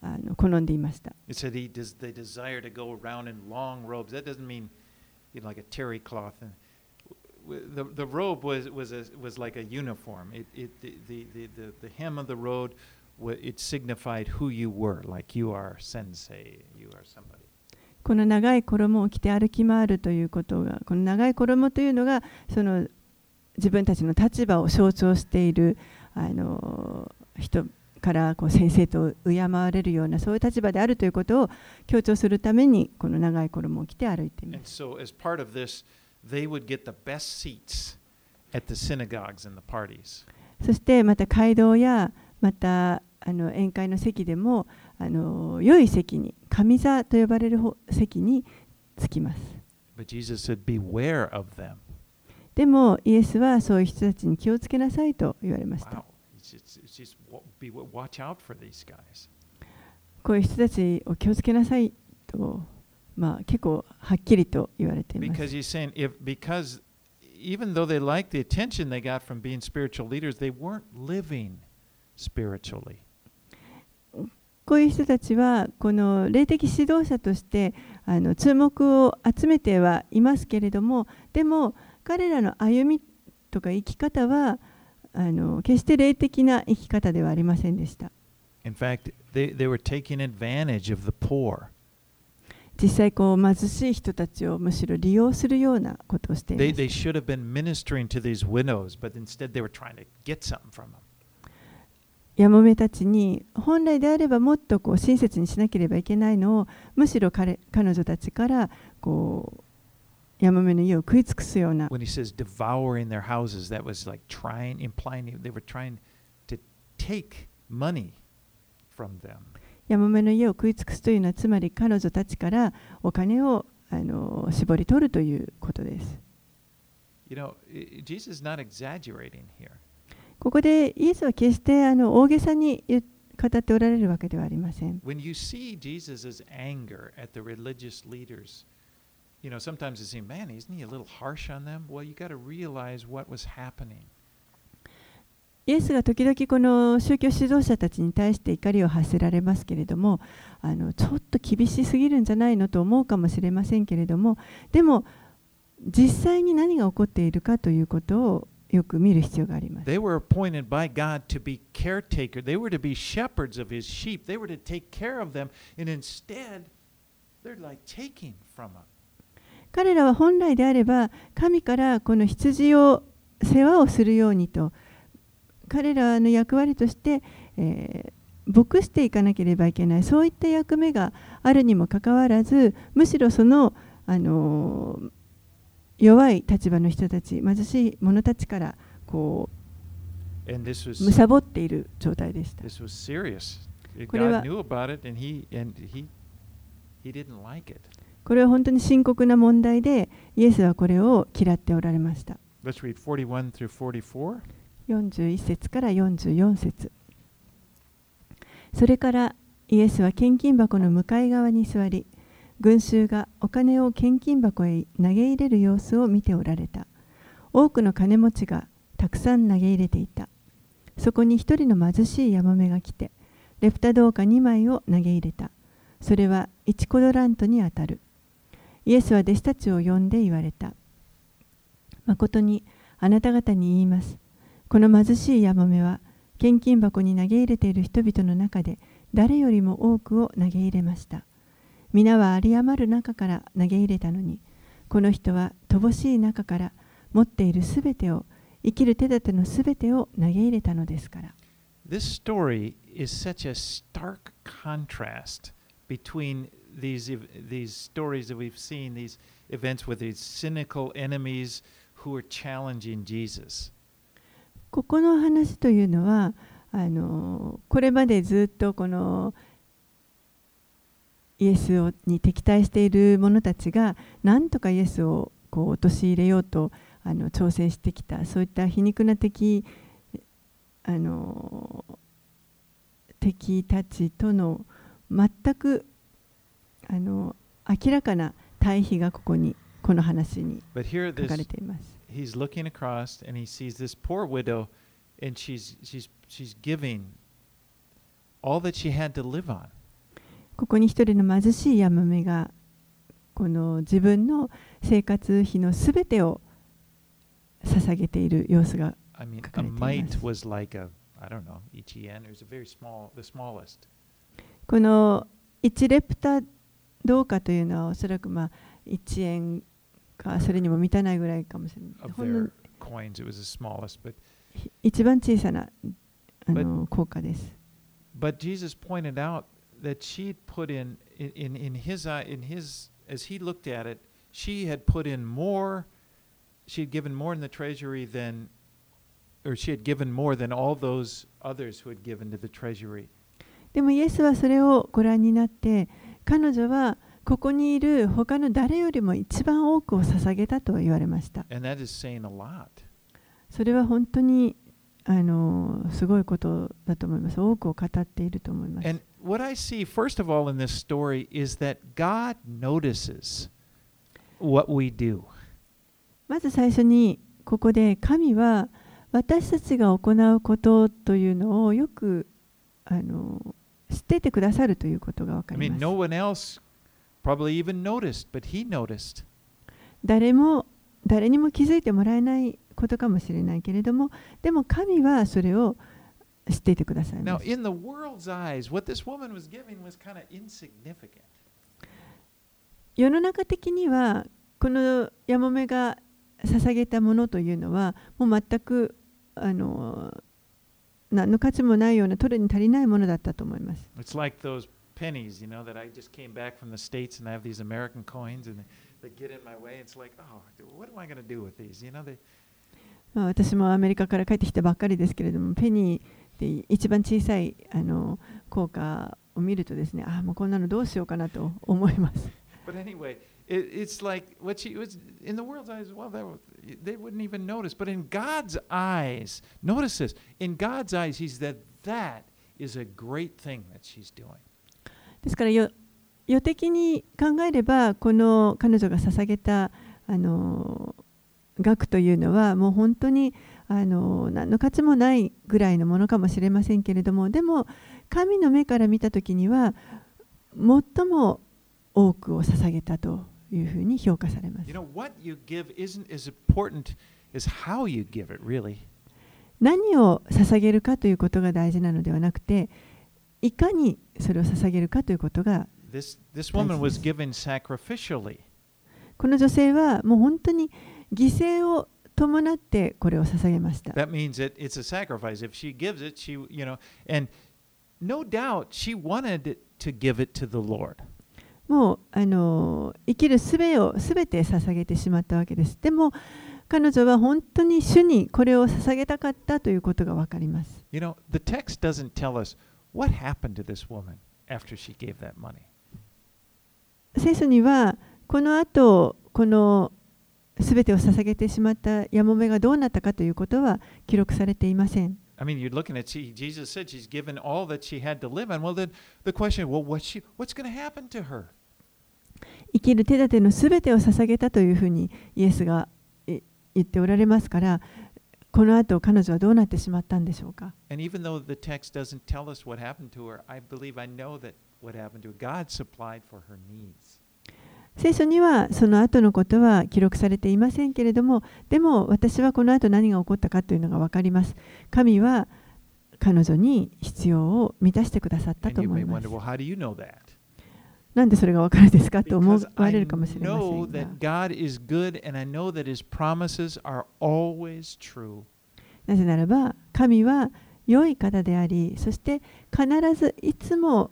あの好んでいました。 It said he does, they desire to go around in long robes. That doesn't mean you know, like a terry cloth. And w- the, the robe was, was, a, was like a uniform. It, it, the, the, the, the, hem of the robe, it signified who you were, like you are sensei, you are somebody. この長い衣を着て歩き回るということがこの長い衣というのがその自分たちの立場を象徴しているあの人からこう先生と敬われるようなそういう立場であるということを強調するためにこの長い衣を着て歩いています。they would get the best seats at the synagogues and the parties. そしてまた街道やまたあの宴会の席でもあの良い席に神座と呼ばれる席に着きます。でもイエスはそういう人たちに気をつけなさいと言われました。こういう人たちを気をつけなさいと。まあ、結構はっきりと言われています。こういう人たちは、この霊的指導者として、あの注目を集めてはいますけれども、でも、彼らの歩みとか生き方は、あの決して霊的な生き方ではありませんでした。実際こう貧しい人たちをむしろ利用するようなことをしていま They, す they should have been ministering to these widows, but instead they were trying to get something from them. やもめたちに本来であればもっとこう親切にしなければいけないのをむしろ彼彼女たちからこうやもめの家を食い尽くすような When he says devouring their houses, that was like trying, implying they were trying to take money from them. やもめの家を食い尽くすというのはつまり彼女たちからお金をあの絞り取るということです。You know, Jesus is not exaggerating here. ここでイエスは決してあの大げさに語っておられるわけではありません。When you see Jesus' anger at the religious leaders, you know, sometimes you see, man, isn't he a little harsh on them? Well, you got to realize what was happening. イエスが時々この宗教指導者たちに対して怒りを発せられますけれどもあのちょっと厳しすぎるんじゃないのと思うかもしれませんけれどもでも実際に何が起こっているかということをよく見る必要があります。They were appointed by God to be caretaker. They were to be shepherds of his sheep. They were to take care of them. And instead, they're like taking from them. 彼らは本来であれば神からこの羊を世話をするようにと彼らの役割として、えー牧していかなければいけないそういった役目があるにもかかわらずむしろその、あのー弱い立場の人たち貧しい者たちからこう was 貪っている状態でした。これは.これは本当に深刻な問題でイエスはこれを嫌っておられました。Let's read 41 through 44. 41節から44節。それからイエスは献金箱の向かい側に座り群衆がお金を献金箱へ投げ入れる様子を見ておられた。多くの金持ちがたくさん投げ入れていた。そこに一人の貧しいヤモメが来てレプタ銅貨2枚を投げ入れた。それは1コドラントにあたる。イエスは弟子たちを呼んで言われた。誠にあなた方に言います。この貧しいヤモメは献金箱に投げ入れている人々の中で誰よりも多くを投げ入れました皆は有り余る中から投げ入れたのにこの人は乏しい中から持っているすべてを生きる手立てのすべてを投げ入れたのですから This story is such a stark contrast between these these stories that we've seen, these events with these cynical enemies who are challenging Jesus. ここの話というのはあのこれまでずっとこのイエスをに敵対している者たちがなんとかイエスをこう陥れようとあの挑戦してきたそういった皮肉な敵あの敵たちとの全くあの明らかな対比がここにこの話に書かれています。He's looking across and he sees this poor widow and she's she's she's giving all that she had to live on. ここに一人の貧しいヤモメがこの自分の生活費のすべてを捧げている様子が書かれています。mite was like a I don't know, each yen. It was a very small, the smallest. この1レプタどうかというのはおそらくまあ1円かそれにも満たないぐらいかもしれないほんの coins. It was the smallest, but 一番小さなあの効果です。but Jesus pointed out that she put in in in, in his eye in his as he looked at it, she had put in more. She had given more in the treasury than, or she had given more than all those others who had given to the treasury. でもイエスはそれをご覧になって彼女はここにいる他の誰よりも一番多くを捧げたと言われました。それは本当にあのすごいことだと思います。多くを語っていると思います。And what I see, first of all, in this story is that God notices what we do. まず最初にここで神は私たちが行うことというのをよくあの知っていてくださるということがわか I り mean, ます。no one else 誰も誰にも気づいてもらえないことかもしれないけれども、でも神はそれを知っていてくださいました。世の中的には、このヤモメが捧げたものというのは、もう全くあの何の価値もないような、取るに足りないものだったと思います。pennies, you know, that I just came back from the States and I have these American coins and they, they get in my way. It's like, oh, what am I going to do with these? You know, they, まあ、私もアメリカから帰ってきたばっかりですけれどもペニーで一番小さいあの効果を見るとですねああもうこんなのどうしようかなと思います。 but anyway, it, it's like what she was in the world's eyes. Well, that, was- they wouldn't even notice. But in God's eyes, notice this. In God's eyes, He said that is a great thing that she's doing. ですからよ予的に考えればこの彼女が捧げたあの額というのはもう本当にあの何の価値もないぐらいのものかもしれませんけれどもでも神の目から見た時には最も多くを捧げたというふうに評価されます You know, what you give isn't as important as how you give it, really. 何を捧げるかということが大事なのではなくていかにそれを捧げるかということが This, this woman was given sacrificially. この女性はもう本当に犠牲を伴ってこれを捧げました。That means that it's a sacrifice. If she gives it, she, you know, and no doubt she wanted to give it to the Lord. もうあの生きるすべをすべて捧げてしまったわけです。でも彼女は本当に主にこれを捧げたかったということがわかります。You know, the text doesn't tell us what happened to this woman after she gave that money. 聖書にはこの後このすべてを捧げてしまったやもめがどうなったかということは記録されていません。I mean, you're looking at she, Jesus said she's given all that she had to live on. Well, then the question, well, what's she, what's going to happen to her? 生きる手立てのすべてを捧げたというふうにイエスがえ言っておられますからこの後彼女はどうなってしまったんでしょうか And even though the text doesn't tell us what happened to her, I believe I know that what happened to her, God supplied for her needs. 聖書にはその後のことは記録されていませんけれどもでも私はこの後何が起こったかというのが分かります神は彼女に必要を満たしてくださったと思いますなんでそれがわかるんですかと思われるかもしれませ。なぜならば、神は良い方であり、そして必ずいつも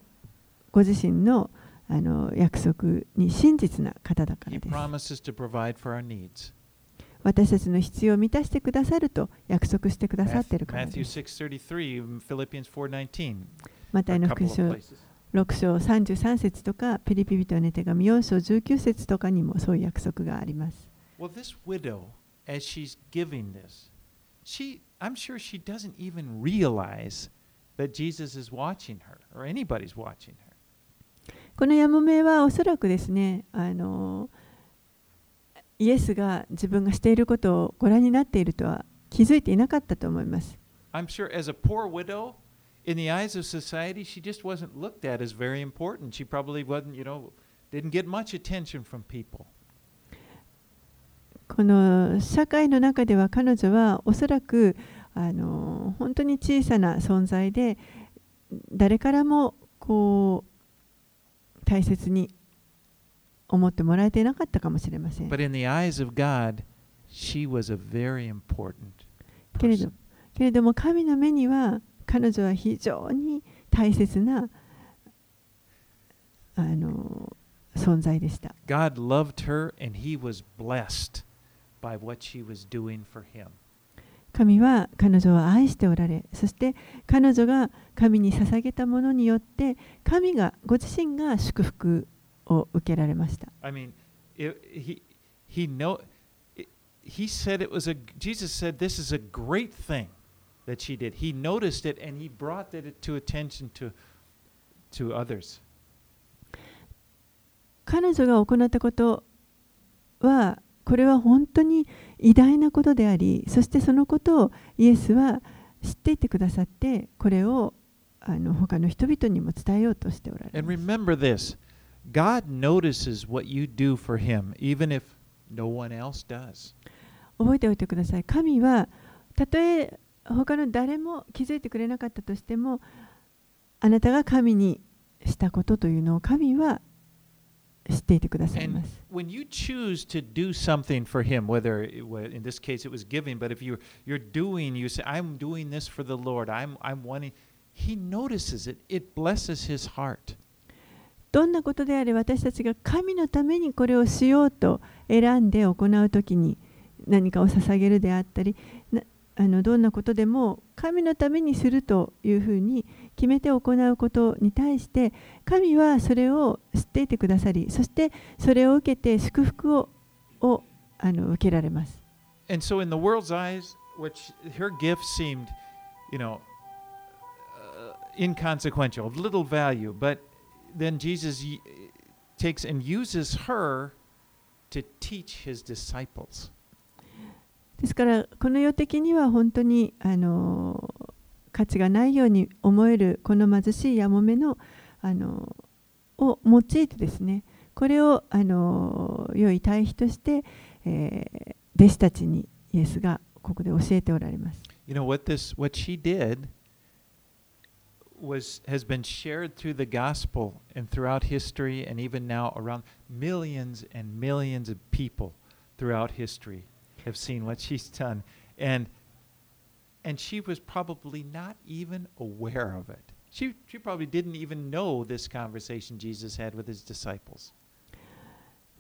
ご自身の,あの約束に真実な方だからです。私たちの必要を満たしてくださると約束してくださっているまたで。の福祉を。6章33節とかピリピ人への手紙4章19節とかにもそういう約束があります。Well, this widow, as she's giving this, she, I'm sure she doesn't even realize that Jesus is watching her or anybody's watching her. このやもめはおそらくですねあのイエスが自分がしていることをご覧になっているとは気づいていなかったと思います。I'm sure as a poor widow, in the eyes of society, she just wasn't looked at as very important. She probably wasn't, you know, didn't get much attention from people. この社会の中では彼女はおそらくあの本当に小さな存在で誰からもこう大切に思ってもらえていなかったかもしれません。But in the eyes of God, she was a very important けれど person. けれども神の目には彼女は非常に大切なあの存在でした。God loved her and he was blessed by what she was doing for him. 神は彼女を愛しておられそして彼女が神に捧げたものによって神がご自身が祝福を受けられました I mean, he he know he said it was a Jesus said this is a great thing that she did. He noticed it and he brought it to attention to to others. 彼女が行ったことはこれは本当に偉大なことでありそしてそのことをイエスは知っていてくださってこれをあの他の人々にも伝えようとしておられ And ます remember this. God notices what you do for him even if no one else does. 覚えておいてください神はたとえ他の誰も気づいてくれなかったとしてもあなたが神にしたことというのを神は知っていてくださいます when you choose to do something for him, whether in this case it was giving, but if you're you're doing, you say, "I'm doing this for the Lord. I'm I'm wanting." He notices it. It blesses his heart. どんなことであれ私たちが神のためにこれをしようと選んで行うときに何かを捧げるであったりなあのどんなことでも神のためにするというふうに決めて行うことに対して神はそれを知っていてくださりそしてそれを受けて祝福ををあの受けられます。And so, in the world's eyes, which her gift seemed, you know, uh, inconsequential, of little value, but then Jesus takes and uses her to teach his disciples. ですからこの世的には本当にあの価値がないように思えるこの貧しいやもめのあのを用いてですねこれをあの良い対比として、えー弟子たちにイエスがここで教えておられます。You know what this what she did was has been shared through the gospel and throughout history and even now around millions and millions of people throughout history have seen what she's done. And and she was probably not even aware of it. She, she probably didn't even know this conversation Jesus had with his disciples.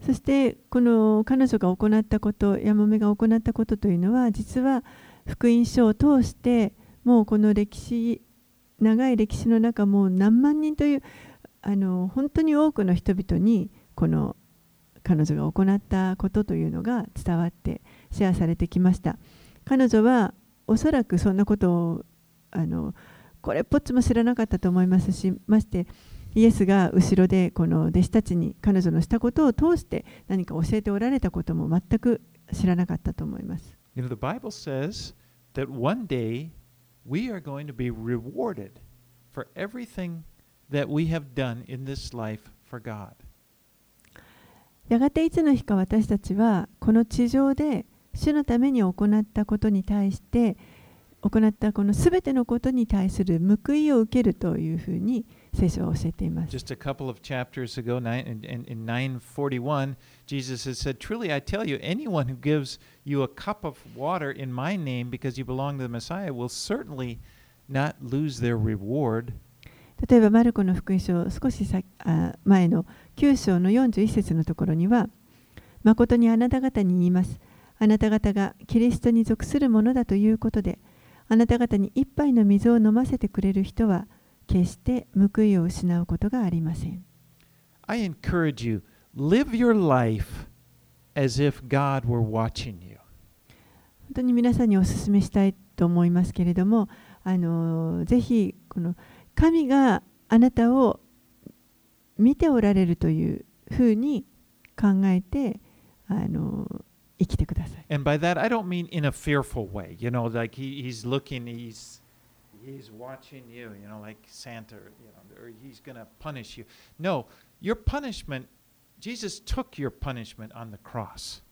そしてこの彼女が行ったことヤモメが行ったことというのは実は福音書を通してもうこの歴史長い歴史の中もう何万人というあの本当に多くの人々にこの彼女が行ったことというのが伝わってシェアされてきました彼女はおそらくそんなことをあのこれっぽっちも知らなかったと思いますしましてイエスが後ろでこの弟子たちに彼女のしたことを通して何か教えておられたことも全く知らなかったと思います。You know, the Bible says that one day we are going to be rewarded for everything that we have done in this life for God. やがていつの日か私たちはこの地上で主のために行ったことに対して行ったこのすべてのことに対する報いを受けるというふうに聖書は教えています。Just a couple of chapters ago, in, in, in 941, Jesus has said, Truly I tell you, anyone who gives you a cup of water in my name because you belong to the Messiah will certainly not lose their reward. 例えばマルコの福音書少しさあ前の9章の41節のところには誠にあなた方に言いますあなた方がキリストに属するものだということであなた方に一杯の水を飲ませてくれる人は決して報いを失うことがありません I encourage you, live your life as if God were watching you. 本当に皆さんにお勧めしたいと思いますけれどもあのぜひこの神があなたを見ておられるというふうに考えてあの生きてください。And by that, I don't mean in a fearful way. You know, like he, he's looking, he's he's watching you. You know, like Santa, you know, or he's going to punish you. No, your punishment. Jesus took your punishment on the cross.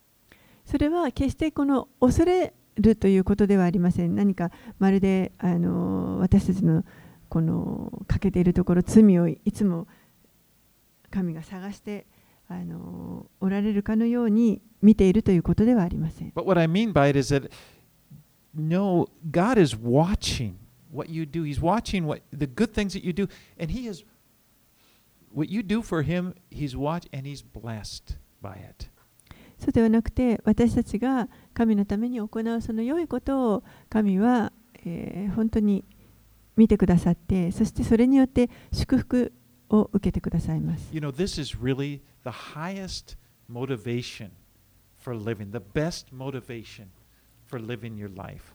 それは決してこの恐れるということではありません。何かまるであの私たちのこの欠けているところ罪をいつも神が探してあのおられるかのように見ているということではありません。But what I mean by it is that no, God is watching what you do. He's watching what the good things that you do, and He is what you do for Him. He's watch and He's blessed by it. そうではなくて私たちが神のために行うその良いことを神は、えー本当に見てくださってそしてそれによって祝福を受けてくださいます。You know, this is really the highest motivation for living, the best motivation for living your life.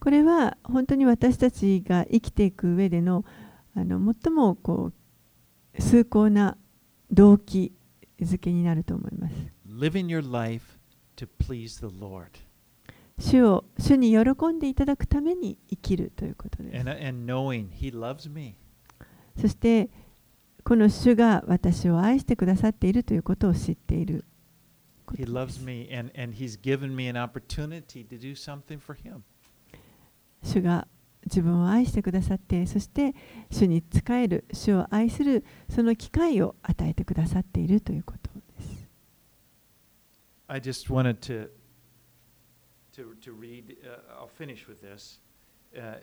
これは本当に私たちが生きていく上でのあの最もこう崇高な動機づけになると思います。Living your life to please the Lord. 主を主に喜んでいただくために生きるということです And,。and knowing He loves me. そしてこの主が私を愛してくださっているということを知っているこ He loves す。me, and, and He's given me an opportunity to do something for Him. 主が自分を愛してくださってそして主に仕える主を愛するその機会を与えてくださっているということです。I just wanted to to, to read. Uh, I'll finish with this. Uh,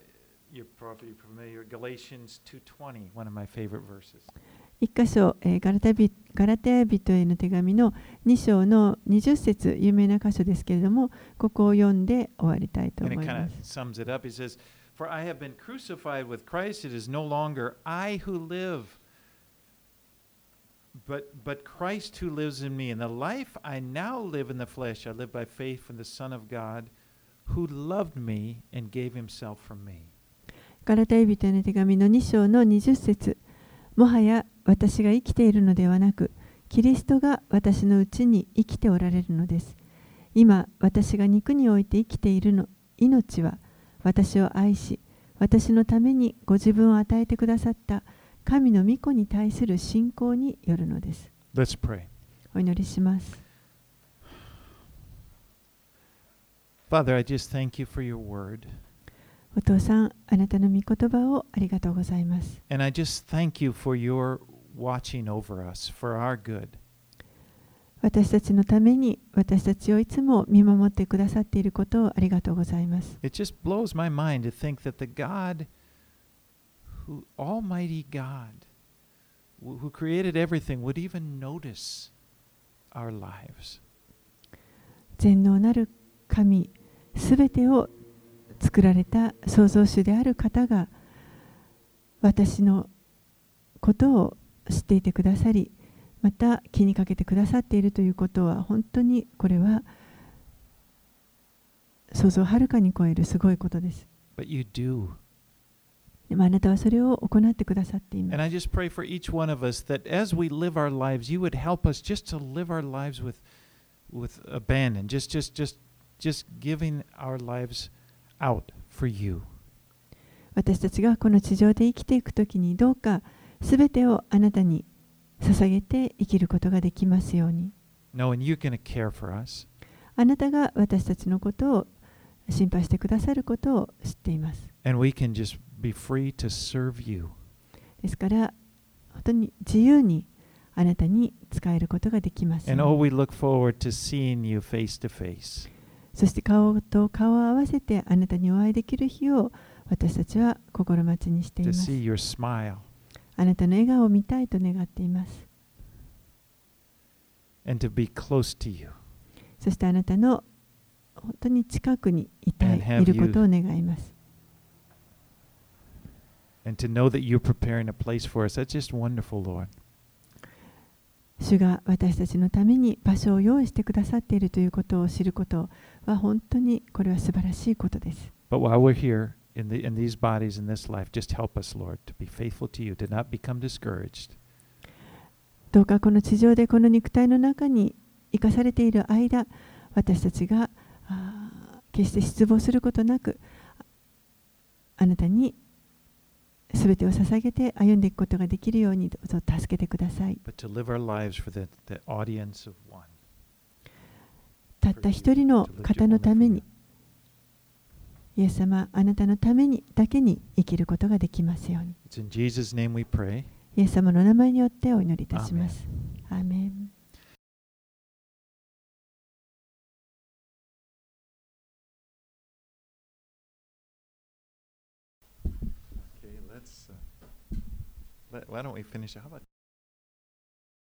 you're probably familiar. Galatians 2:20, one of my favorite verses. 一箇所、えーガラテヤビガラテヤ人への手紙の2章の20節有名な箇所ですけれどもここを読んで終わりたいと And 思 it い kind ま of す。 sums it up. He says, "For I have been crucified with Christ. It is no longer I who live." But, but Christ who lives in me, and the life I now live in the flesh, I live by faith in the Son of God, who loved me and gave himself for me. ガラテヤ人への手紙の2章の20節もはや私が生きているのではなくキリストが私のうちに生きておられるのです。今私が肉において生きているの命は私を愛し私のためにご自分を与えてくださった神の御子に対する信仰によるのです。Let's pray. お祈りします。Father, I just thank you for your word. お父さん、あなたの御言葉をありがとうございます。And I just thank you for your watching over us for our good. 私たちのために私たちをいつも見守ってくださっていることをありがとうございます。It just blows my mind to think that the God, who Almighty God, who created everything, would even notice our lives. 全能なる神すべてを作られた創造主である方が私のことを知っていてくださりまた気にかけてくださっているということは本当にこれは想像をはるかに超えるすごいことです。But you do. でもあなたはそれを行ってくださっていま And す。I just pray for each one of us that as we live our lives, you would help us just to live our lives with, with abandon, just, just, just, just giving our lives 私たちがこの地上で生きていくときにどうかすべてをあなたに捧げて生きることができますように。No, and you can care for us. あなたが私たちのことを心配してくださることを知っています。And we can just be free to serve you. ですから、本当に自由にあなたに使えることができます。And oh, we look forward to seeing you face to face. そして顔と顔を合わせてあなたにお会いできる日を私たちは心待ちにしてい to ます see。your smile あなたの笑顔を見たいと願っています。and to be close to you. そしてあなたの本当に近くにいたいいることを願います。And to know that you're preparing a place for us. That's just wonderful, Lord. 主が私たちのために場所を用意してくださっているということを知ること本当にこれは素晴らしいことです。どうかこの地上でこの肉体の中に生かされている間、私たちが決して失望することなく、あなたに全てを捧げて歩んでいくことができるようにどうぞ助けてください。たった一人の方のためにイエス様あなたのためにだけに生きることができますように。It's in Jesus' name we pray. イエス様の名前によってお祈りいたします。アーメン